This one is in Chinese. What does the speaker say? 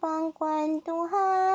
邦关东汉